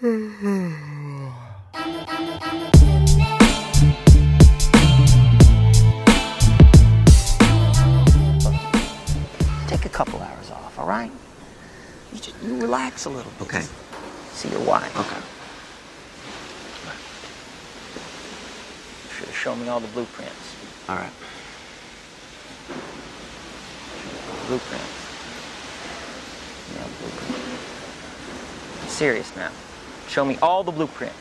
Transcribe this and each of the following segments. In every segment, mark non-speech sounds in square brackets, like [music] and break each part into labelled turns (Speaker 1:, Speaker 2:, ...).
Speaker 1: Take a couple hours off, all right? You just you relax a little bit.
Speaker 2: Okay.
Speaker 1: See your wife.
Speaker 2: Okay.
Speaker 1: Should have shown me all the blueprints.
Speaker 2: All right.
Speaker 1: Blueprints. Yeah, blueprints. I'm serious now. Show me all the blueprints.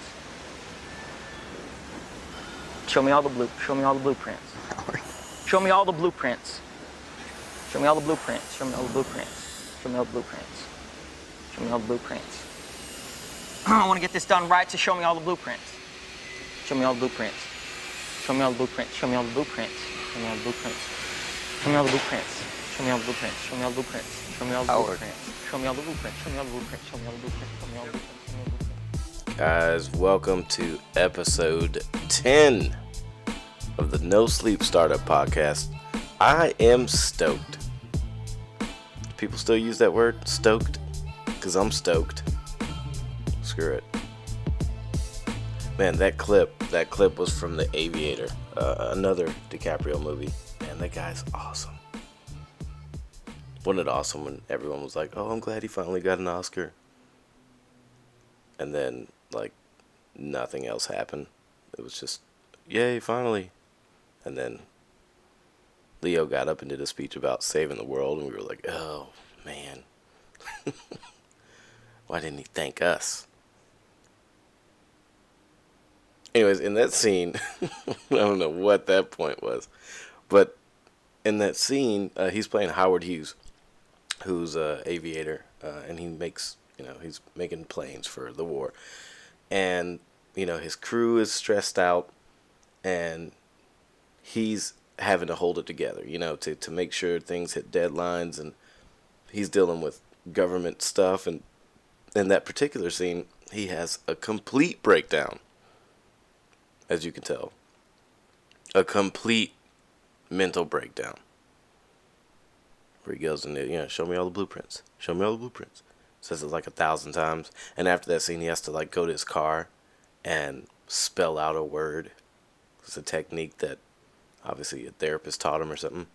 Speaker 1: Show me all the blue. Show me all the blueprints. Show me all the blueprints. Show me all the blueprints. Show me all the blueprints. Show me all the blueprints. Show me all the blueprints. I want to get this done right, so show me all the blueprints. Show me all the blueprints. Show me all the blueprints. Show me all the blueprints. Show me all the blueprints. Show me all the blueprints. Show me all the blueprints. Show me all the blueprints. Show me all the blueprints. Show me all the blueprints. Show me all the blueprints. Show me all the blueprints. Show me all the blueprints. Show me all the blueprints.
Speaker 3: Guys, welcome to episode 10 of the No Sleep Startup Podcast. I am stoked. Do people still use that word, stoked? Because I'm stoked. Screw it. Man, that clip, that clip was from The Aviator, uh, another DiCaprio movie. Man, that guy's awesome. Wasn't it awesome when everyone was like, oh, I'm glad he finally got an Oscar? and then like nothing else happened. It was just, yay, finally. And then Leo got up and did a speech about saving the world, and we were like, oh man, [laughs] why didn't he thank us? Anyways, in that scene, [laughs] I don't know what that point was, but in that scene, uh, he's playing Howard Hughes, who's a aviator, uh, and he makes you know he's making planes for the war, and you know his crew is stressed out, and he's having to hold it together, you know, to to make sure things hit deadlines, and he's dealing with government stuff, and in that particular scene, he has a complete breakdown, as you can tell, a complete mental breakdown where he goes there, you know, show me all the blueprints. Show me all the blueprints. Says it like a thousand times. And after that scene, he has to like go to his car and spell out a word. It's a technique that obviously a therapist taught him or something.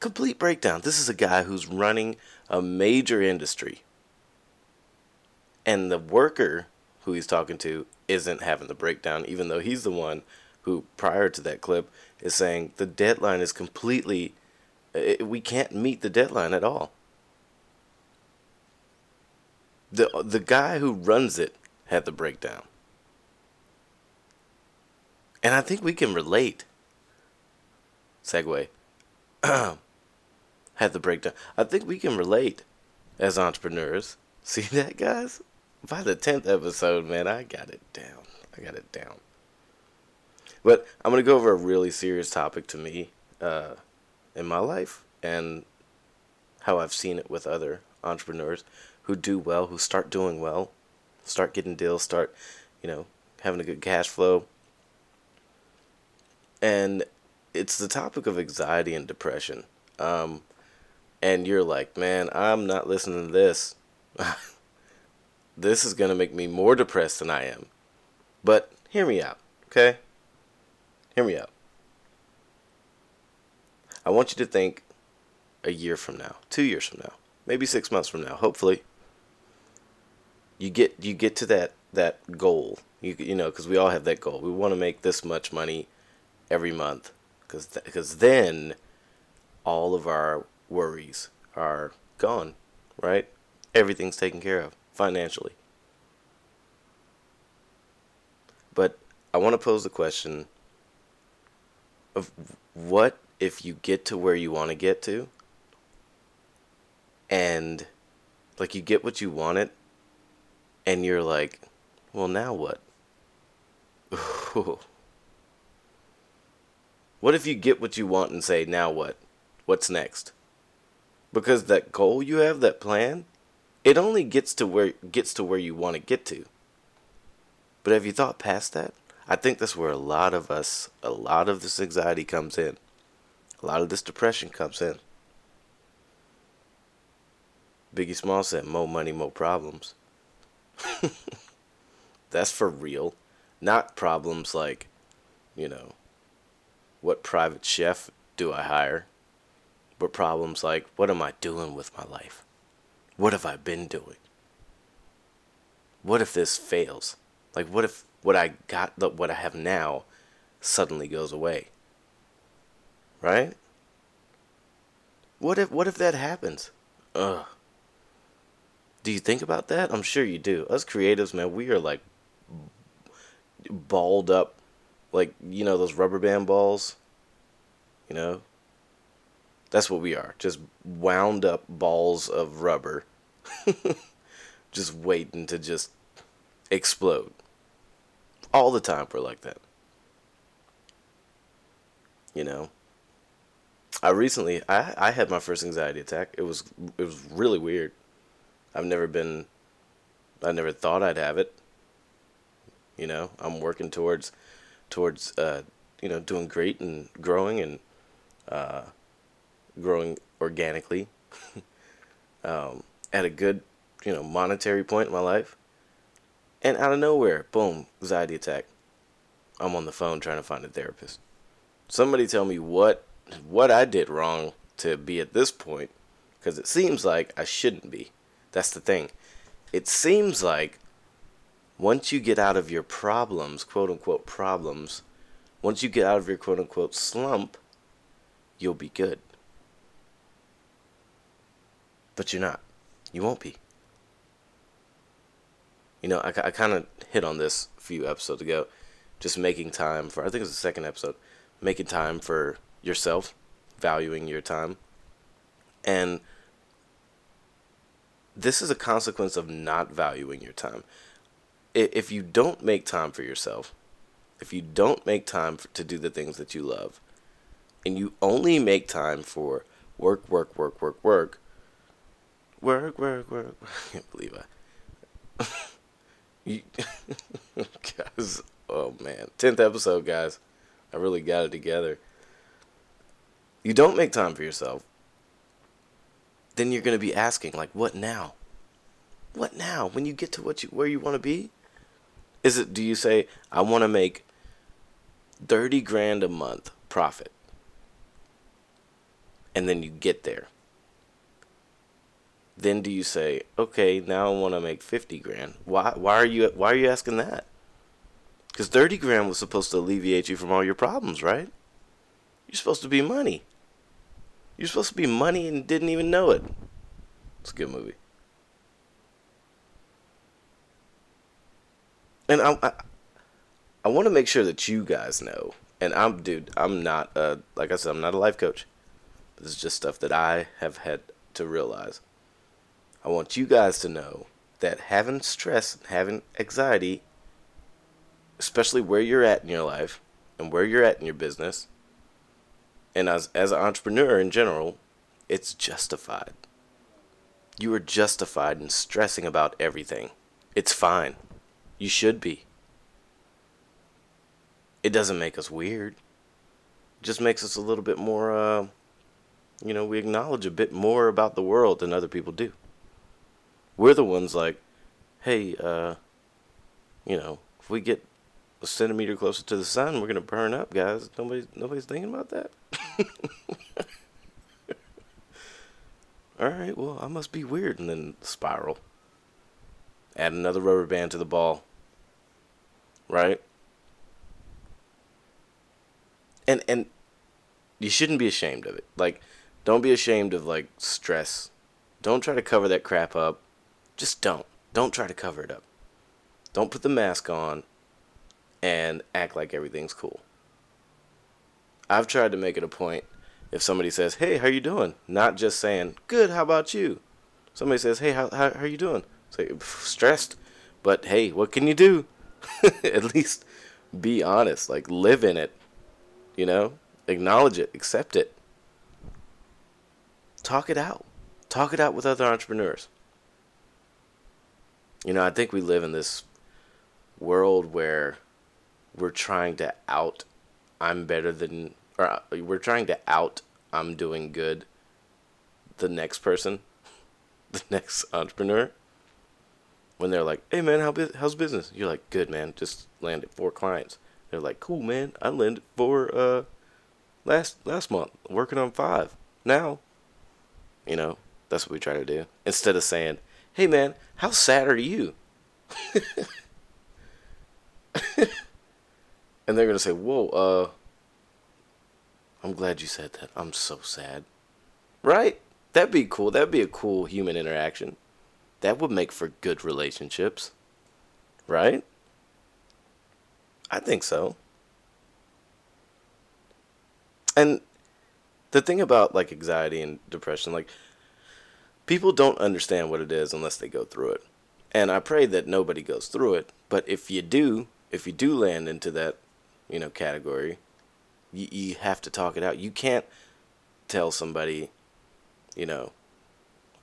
Speaker 3: Complete breakdown. This is a guy who's running a major industry. And the worker who he's talking to isn't having the breakdown, even though he's the one who, prior to that clip, is saying the deadline is completely it, we can't meet the deadline at all. The the guy who runs it had the breakdown. And I think we can relate. Segue. [clears throat] had the breakdown. I think we can relate as entrepreneurs. [laughs] See that, guys? By the 10th episode, man, I got it down. I got it down. But I'm going to go over a really serious topic to me. Uh, in my life and how I've seen it with other entrepreneurs who do well, who start doing well, start getting deals, start, you know, having a good cash flow. And it's the topic of anxiety and depression. Um, and you're like, man, I'm not listening to this. [laughs] this is going to make me more depressed than I am. But hear me out, okay? Hear me out. I want you to think a year from now, two years from now, maybe six months from now. Hopefully, you get you get to that that goal. You you know because we all have that goal. We want to make this much money every month because because then all of our worries are gone, right? Everything's taken care of financially. But I want to pose the question of what if you get to where you want to get to and like you get what you wanted and you're like well now what? [sighs] What if you get what you want and say now what? What's next? Because that goal you have that plan it only gets to where gets to where you want to get to. But have you thought past that? I think that's where a lot of us a lot of this anxiety comes in. A lot of this depression comes in. Biggie Small said, more money, more problems. [laughs] that's for real. Not problems like, you know, what private chef do I hire? But problems like, what am I doing with my life? What have I been doing? What if this fails? Like, what if what I got, what I have now, suddenly goes away? Right? What if, what if that happens? Ugh. Do you think about that? I'm sure you do. Us creatives, man, we are like balled up, like you know those rubber band balls. You know. That's what we are. Just wound up balls of rubber. [laughs] just waiting to just explode. All the time we're like that. You know. I recently I I had my first anxiety attack. It was it was really weird. I've never been I never thought I'd have it. You know, I'm working towards towards uh, you know doing great and growing and uh, growing organically [laughs] um, at a good you know monetary point in my life. And out of nowhere, boom, anxiety attack. I'm on the phone trying to find a therapist. Somebody tell me what what I did wrong to be at this point because it seems like I shouldn't be. That's the thing. It seems like once you get out of your problems, quote unquote problems, once you get out of your quote unquote slump, you'll be good. But you're not. You won't be. You know, I, I kind of hit on this a few episodes ago. Just making time for, I think it was the second episode, making time for yourself, valuing your time. And this is a consequence of not valuing your time. If you don't make time for yourself, if you don't make time for, to do the things that you love, and you only make time for work, work, work, work, work, work, work, work. [laughs] I can't believe I. [laughs] you [laughs] guys, oh man, tenth episode, guys. I really got it together. You don't make time for yourself then you're going to be asking like what now? What now? When you get to what you where you want to be? Is it do you say i want to make 30 grand a month profit and then you get there? Then do you say okay now i want to make 50 grand. Why why are you why are you asking that? Because 30 grand was supposed to alleviate you from all your problems right? You're supposed to be money you're supposed to be money and didn't even know it. It's a good movie. And I, I, I want to make sure that you guys know. And I'm, dude, I'm not, uh, like I said, I'm not a life coach. This is just stuff that I have had to realize. I want you guys to know that having stress, having anxiety, especially where you're at in your life and where you're at in your business, and as as an entrepreneur in general, it's justified. You are justified in stressing about everything. It's fine. You should be. It doesn't make us weird. It just makes us a little bit more uh you know, we acknowledge a bit more about the world than other people do. We're the ones like, hey, uh, you know, if we get a centimeter closer to the sun, we're gonna burn up, guys. Nobody's nobody's thinking about that. [laughs] All right, well, I must be weird, and then spiral. Add another rubber band to the ball. Right? And and you shouldn't be ashamed of it. Like, don't be ashamed of like stress. Don't try to cover that crap up. Just don't. Don't try to cover it up. Don't put the mask on and act like everything's cool. I've tried to make it a point if somebody says, "Hey, how you doing?" Not just saying, "Good, how about you?" Somebody says, "Hey, how how, how you doing?" Say, "Stressed." But hey, what can you do? [laughs] At least be honest, like live in it. You know? Acknowledge it, accept it. Talk it out. Talk it out with other entrepreneurs. You know, I think we live in this world where we're trying to out I'm better than or uh, we're trying to out I'm doing good the next person, [laughs] the next entrepreneur. when they're like, "Hey man, how how's business?" You're like, "Good man, just landed four clients." They're like, "Cool man, I landed four uh last last month, working on five now." You know, that's what we try to do instead of saying, "Hey man, how sad are you?" [laughs] and they're gonna say, "Whoa, uh, I'm glad you said that. I'm so sad." Right? That'd be cool. That'd be a cool human interaction. That would make for good relationships. Right? I think so. And the thing about like anxiety and depression, like people don't understand what it is unless they go through it. And I pray that nobody goes through it. But if you do, if you do land into that, you know, category, you, you have to talk it out. You can't tell somebody, you know,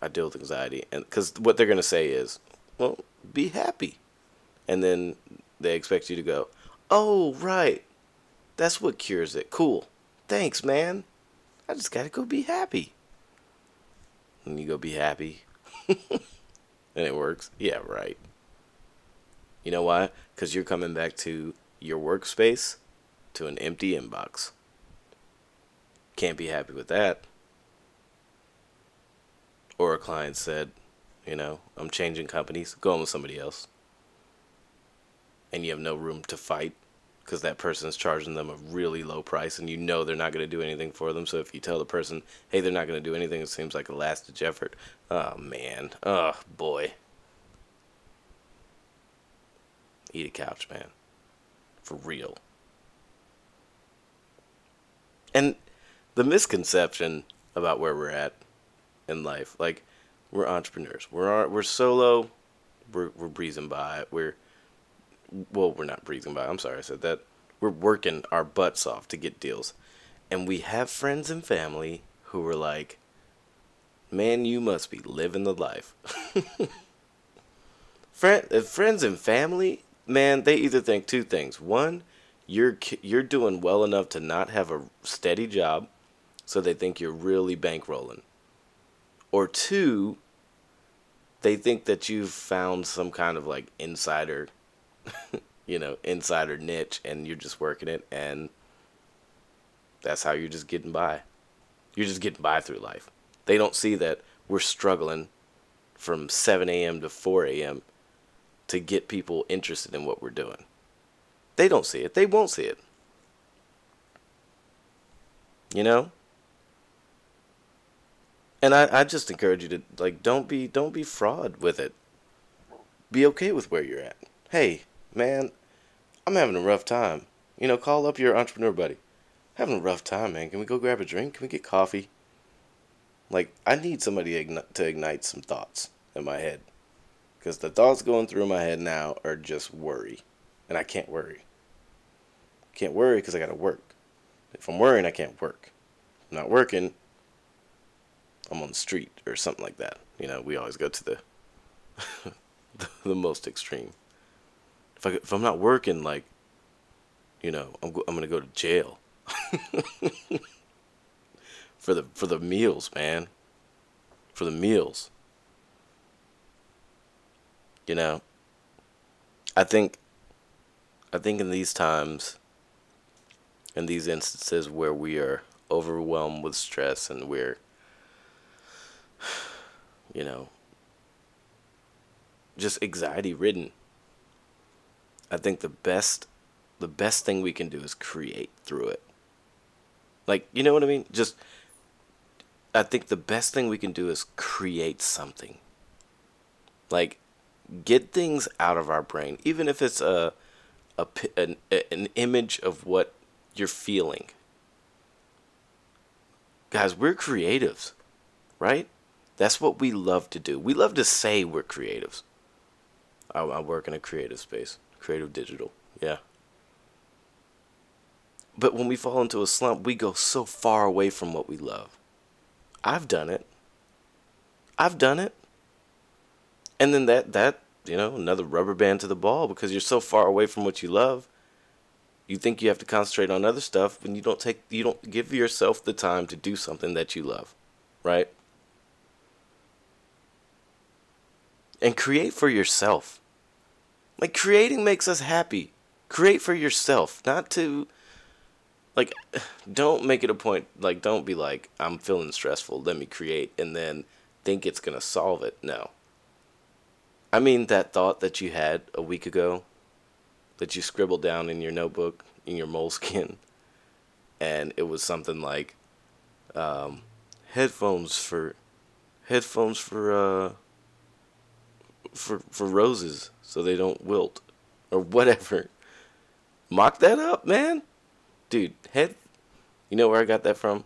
Speaker 3: I deal with anxiety, and because what they're gonna say is, well, be happy, and then they expect you to go, oh right, that's what cures it. Cool, thanks, man. I just gotta go be happy. And you go be happy, [laughs] and it works. Yeah, right. You know why? Because you're coming back to your workspace to an empty inbox. Can't be happy with that. Or a client said, you know, I'm changing companies, going with somebody else. And you have no room to fight because that person is charging them a really low price and you know they're not going to do anything for them. So if you tell the person, hey, they're not going to do anything, it seems like a last ditch effort. Oh, man. Oh, boy. Eat a couch, man. For real. And the misconception about where we're at in life, like we're entrepreneurs. We're we're solo. We're we're breezing by. We're well, we're not breezing by. I'm sorry I said that. We're working our butts off to get deals. And we have friends and family who are like, "Man, you must be living the life." [laughs] Friend, friends and family, man, they either think two things. One, you're you're doing well enough to not have a steady job, so they think you're really bankrolling. Or two, they think that you've found some kind of like insider, [laughs] you know, insider niche, and you're just working it, and that's how you're just getting by. You're just getting by through life. They don't see that we're struggling from 7 a.m. to 4 a.m. to get people interested in what we're doing. They don't see it. They won't see it. You know? And I, I just encourage you to like don't be don't be fraud with it. Be okay with where you're at. Hey, man, I'm having a rough time. You know, call up your entrepreneur buddy. Having a rough time, man. Can we go grab a drink? Can we get coffee? Like, I need somebody to ignite some thoughts in my head. Because the thoughts going through my head now are just worry. And I can't worry. Can't worry because I got to work. If I'm worrying, I can't work. I'm not working, I'm on the street or something like that. You know, we always go to the the, [laughs] the, most extreme. If I if I'm not working, like, you know, I'm I'm gonna go to jail [laughs] for the for the meals, man. For the meals. You know, I think I think in these times in these instances where we are overwhelmed with stress and we're [sighs] you know, just anxiety ridden. I think the best the best thing we can do is create through it. Like, you know what I mean? Just I think the best thing we can do is create something. Like get things out of our brain, even if it's a a an, an image of what you're feeling. Guys, we're creatives, right? That's what we love to do. We love to say we're creatives. I, I work in a creative space, creative digital. Yeah. But when we fall into a slump, we go so far away from what we love. I've done it. I've done it. And then that that, you know, another rubber band to the ball because you're so far away from what you love. You think you have to concentrate on other stuff when you don't take you don't give yourself the time to do something that you love. Right? and create for yourself. Like creating makes us happy. Create for yourself, not to like [sighs] don't make it a point like don't be like I'm feeling stressful, let me create and then think it's going to solve it. No. I mean that thought that you had a week ago that you scribbled down in your notebook in your Moleskine and it was something like um, headphones for headphones for uh for for roses so they don't wilt or whatever. Mock that up, man. Dude, head You know where I got that from?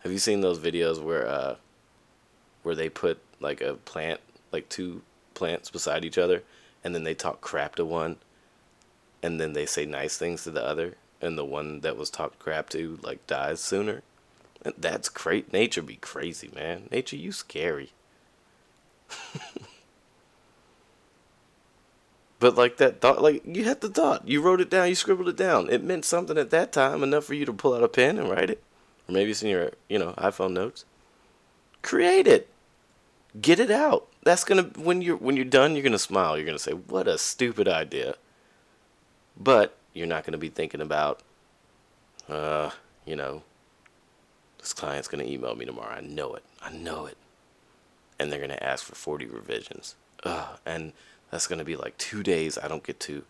Speaker 3: Have you seen those videos where uh where they put like a plant, like two plants beside each other and then they talk crap to one and then they say nice things to the other and the one that was talked crap to like dies sooner? That's great. Nature be crazy, man. Nature, you scary. [laughs] but like that thought, like you had the thought, you wrote it down, you scribbled it down. It meant something at that time, enough for you to pull out a pen and write it, or maybe it's in your, you know, iPhone notes. Create it, get it out. That's gonna when you're when you're done, you're gonna smile. You're gonna say, "What a stupid idea." But you're not gonna be thinking about, uh, you know, this client's to email me tomorrow. I know it. I know it. And they're to ask for 40 revisions. Ugh. And that's to be like two days I don't get to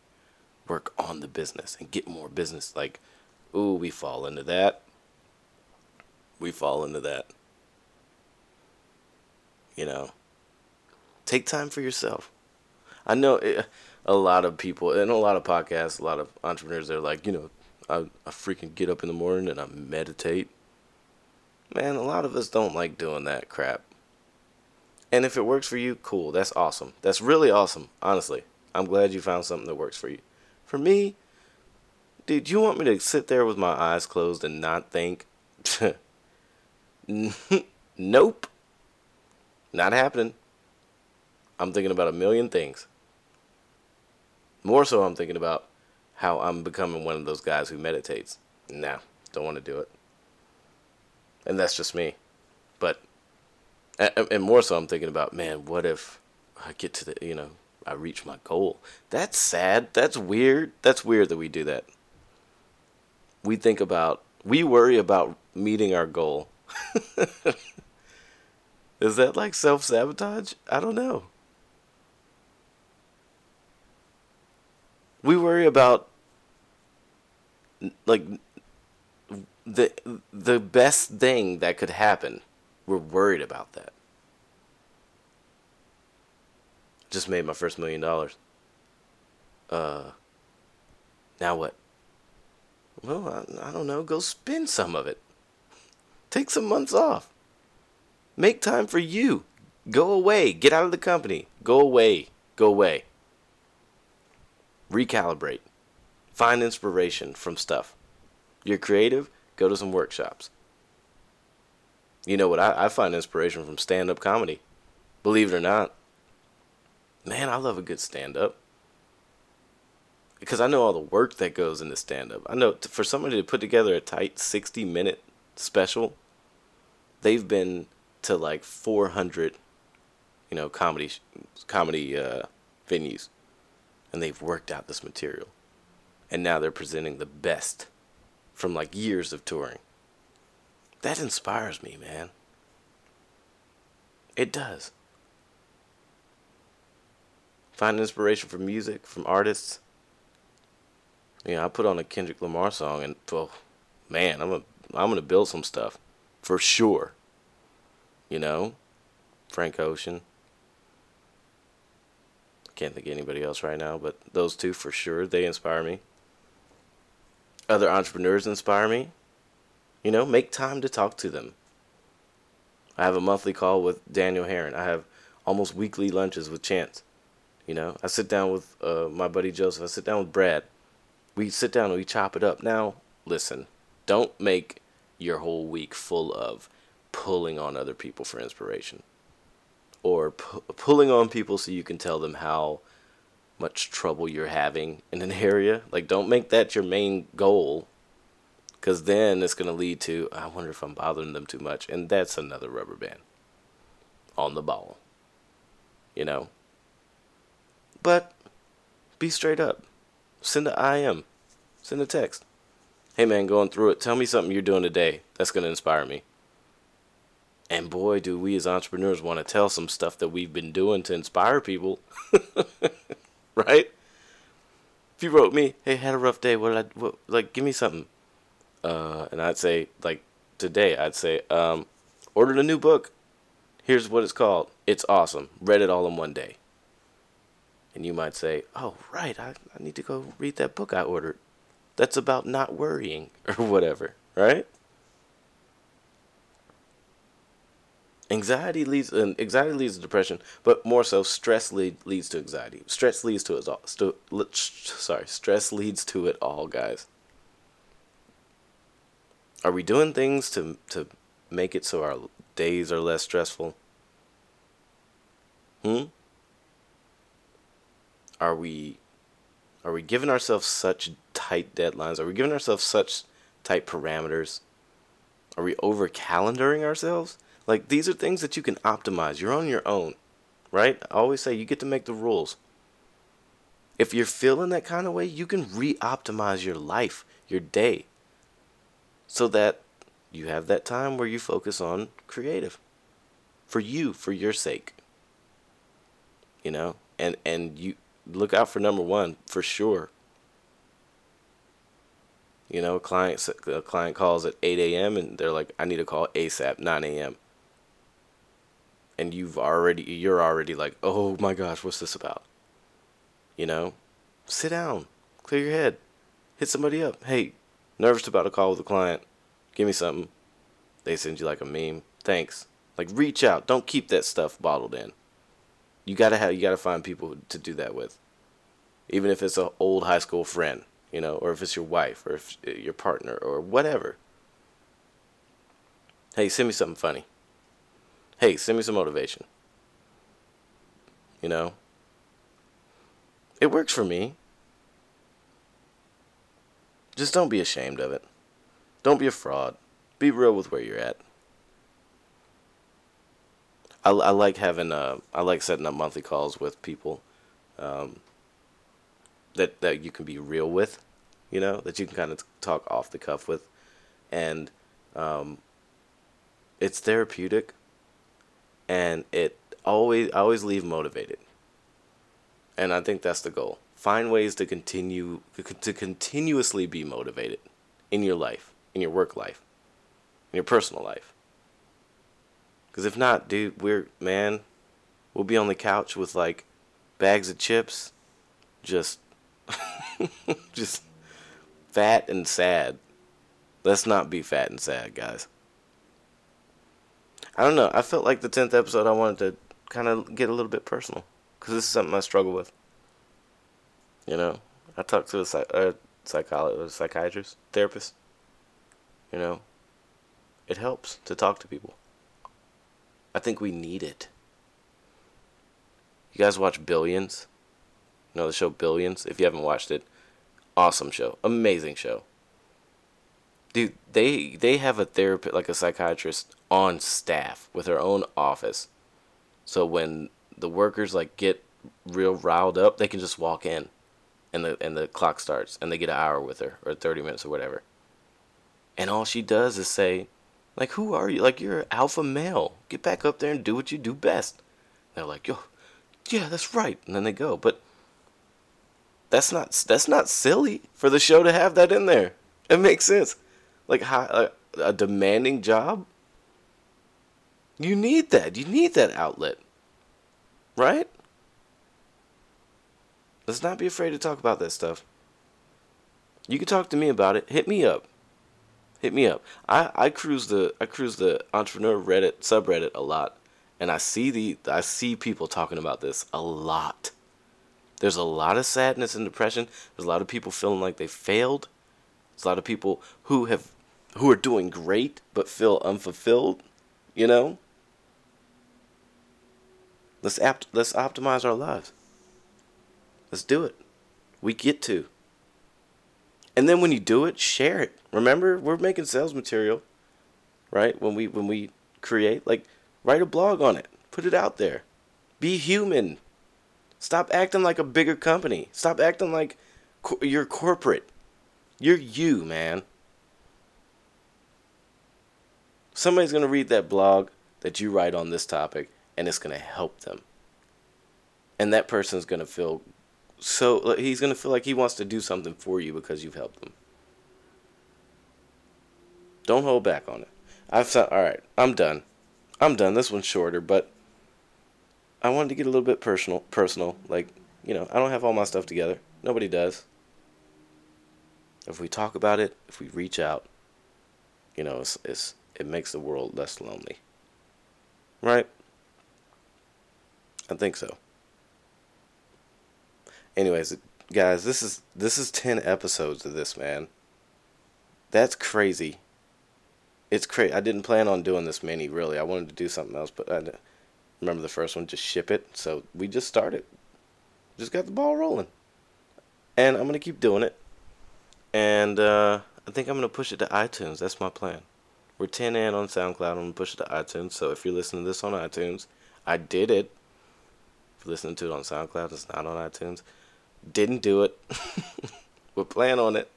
Speaker 3: work on the business and get more business. Like, ooh, we fall into that. We fall into that. You know, take time for yourself. I know it, a lot of people and a lot of podcasts, a lot of entrepreneurs, they're like, you know, I, I freaking get up in the morning and I meditate Man, a lot of us don't like doing that crap. And if it works for you, cool. That's awesome. That's really awesome, honestly. I'm glad you found something that works for you. For me, dude, you want me to sit there with my eyes closed and not think? [laughs] [laughs] nope. Not happening. I'm thinking about a million things. More so, I'm thinking about how I'm becoming one of those guys who meditates. Nah, don't want to do it and that's just me. But and more so, I'm thinking about, man, what if I get to the, you know, I reach my goal? That's sad. That's weird. That's weird that we do that. We think about, we worry about meeting our goal. [laughs] Is that like self sabotage? I don't know. We worry about like the the best thing that could happen. We're worried about that. Just made my first million dollars. Uh. Now what? Well, I, I don't know. Go spend some of it. Take some months off. Make time for you. Go away. Get out of the company. Go away. Go away. Recalibrate. Find inspiration from stuff. You're creative Go to some workshops. You know what? I, I find inspiration from stand up comedy. Believe it or not. Man, I love a good stand up. Because I know all the work that goes into stand up. I know t- for somebody to put together a tight 60 minute special, they've been to like 400 you know comedy comedy uh, venues and they've worked out this material and now they're presenting the best from like years of touring. That inspires me, man. It does. Find inspiration from music, from artists. You know, I put on a Kendrick Lamar song and well, man, I'm a I'm gonna build some stuff. For sure. You know? Frank Ocean. Can't think of anybody else right now, but those two for sure, they inspire me other entrepreneurs inspire me. You know, make time to talk to them. I have a monthly call with Daniel Heron. I have almost weekly lunches with Chance. You know, I sit down with uh, my buddy Joseph. I sit down with Brad. We sit down and we chop it up. Now, listen, don't make your whole week full of pulling on other people for inspiration or pu- pulling on people so you can tell them how much trouble you're having in an [laughs] area. Like, don't make that your main goal, because then it's going to lead to, I wonder if I'm bothering them too much. And that's another rubber band on the ball. You know? But be straight up. Send a IM. Send a text. Hey man, going through it. Tell me something you're doing today that's going to inspire me. And boy, do we as entrepreneurs want to tell some stuff that we've been doing to inspire people. [laughs] right? If you wrote me, hey, had a rough day. What did I, what, like, give me something. Uh, and I'd say, like, today, I'd say, um, ordered a new book. Here's what it's called. It's awesome. Read it all in one day. And you might say, oh, right, I, I need to go read that book I ordered. That's about not worrying [laughs] or whatever, right? Anxiety leads and anxiety leads to depression, but more so stress lead, leads to anxiety. Stress leads to it all. St- sorry, stress leads to it all, guys. Are we doing things to to make it so our days are less stressful? Hmm? Are we are we giving ourselves such tight deadlines? Are we giving ourselves such tight parameters? Are we over calendaring ourselves? Like these are things that you can optimize. You're on your own, right? I always say you get to make the rules. If you're feeling that kind of way, you can re-optimize your life, your day, so that you have that time where you focus on creative for you, for your sake. You know, and and you look out for number one for sure. You know, a client a client calls at 8 a.m. and they're like, "I need a call ASAP, 9 a.m." and you've already you're already like, "Oh my gosh, what's this about?" You know? Sit down. Clear your head. Hit somebody up. Hey, nervous about a call with a client. Give me something. They send you like a meme. Thanks. Like reach out. Don't keep that stuff bottled in. You got to have you got to find people to do that with. Even if it's an old high school friend, you know, or if it's your wife or if your partner or whatever. Hey, send me something funny hey, send me some motivation. You know? It works for me. Just don't be ashamed of it. Don't be a fraud. Be real with where you're at. I, I like having uh I like setting up monthly calls with people um, that that you can be real with, you know, that you can kind of talk off the cuff with, and um, it's therapeutic and it always I always leave motivated. And I think that's the goal. Find ways to continue to continuously be motivated in your life, in your work life, in your personal life. Cuz if not, dude, we're man, we'll be on the couch with like bags of chips just [laughs] just fat and sad. Let's not be fat and sad, guys. I don't know. I felt like the tenth episode. I wanted to kind of get a little bit personal because this is something I struggle with. You know, I talked to a, a psychologist, psychiatrist, therapist. You know, it helps to talk to people. I think we need it. You guys watch Billions? You know the show Billions? If you haven't watched it, awesome show, amazing show dude, they they have a therapist like a psychiatrist on staff with her own office. So when the workers like get real riled up, they can just walk in and the and the clock starts and they get an hour with her or 30 minutes or whatever. And all she does is say, like, who are you? Like you're alpha male. Get back up there and do what you do best. And they're like, yo, yeah, that's right. And then they go. But that's not that's not silly for the show to have that in there. It makes sense like a, a demanding job, you need that. You need that outlet. Right? Let's not be afraid to talk about that stuff. You can talk to me about it. Hit me up. Hit me up. I, I cruise the I cruise the entrepreneur Reddit subreddit a lot, and I see the I see people talking about this a lot. There's a lot of sadness and depression. There's a lot of people feeling like they failed. There's a lot of people who have who are doing great but feel unfulfilled, you know? Let's apt let's optimize our lives. Let's do it. We get to. And then when you do it, share it. Remember, we're making sales material, right? When we when we create, like write a blog on it. Put it out there. Be human. Stop acting like a bigger company. Stop acting like co- you're corporate. You're you, man. Somebody's going to read that blog that you write on this topic and it's going to help them. And that person's going to feel so he's going to feel like he wants to do something for you because you've helped them. Don't hold back on it. I've said, all right, I'm done. I'm done. This one's shorter, but I wanted to get a little bit personal. Personal, like you know, I don't have all my stuff together. Nobody does. If we talk about it, if we reach out, you know, it's, it's it makes the world less lonely. Right? I think so. Anyways, guys, this is this is 10 episodes of this, man. That's crazy. It's crazy. I didn't plan on doing this many, really. I wanted to do something else, but I remember the first one, just ship it. So we just started. Just got the ball rolling. And I'm going to keep doing it. And uh, I think I'm going to push it to iTunes. That's my plan. We're 10 in on SoundCloud. I'm going to push it to iTunes. So if you're listening to this on iTunes, I did it. If you're listening to it on SoundCloud, it's not on iTunes. Didn't do it. [laughs] We're planning on it.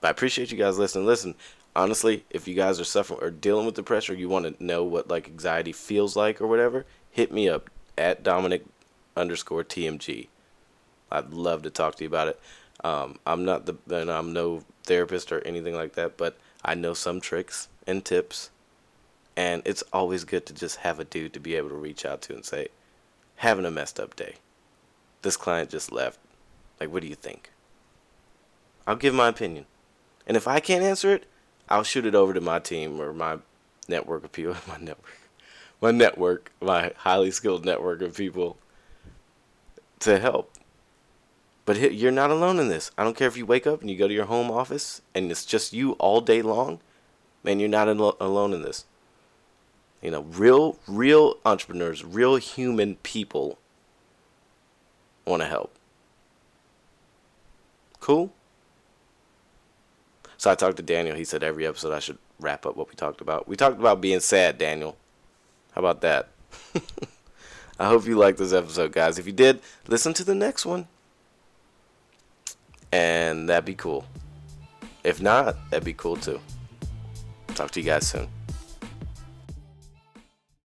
Speaker 3: But I appreciate you guys listening. Listen, honestly, if you guys are suffering or dealing with depression, or you want to know what like anxiety feels like or whatever, hit me up at Dominick underscore TMG. I'd love to talk to you about it. Um, I'm not the and I'm no therapist or anything like that, but I know some tricks and tips, and it's always good to just have a dude to be able to reach out to and say, having a messed up day. This client just left. Like, what do you think? I'll give my opinion. And if I can't answer it, I'll shoot it over to my team or my network of people, [laughs] my network, my network, my highly skilled network of people to help. But you're not alone in this. I don't care if you wake up and you go to your home office and it's just you all day long. Man, you're not alone in this. You know, real, real entrepreneurs, real human people want to help. Cool? So I talked to Daniel. He said every episode I should wrap up what we talked about. We talked about being sad, Daniel. How about that? [laughs] I hope you liked this episode, guys. If you did, listen to the next one. And that'd be cool. If not, that'd be cool too. Talk to you guys soon.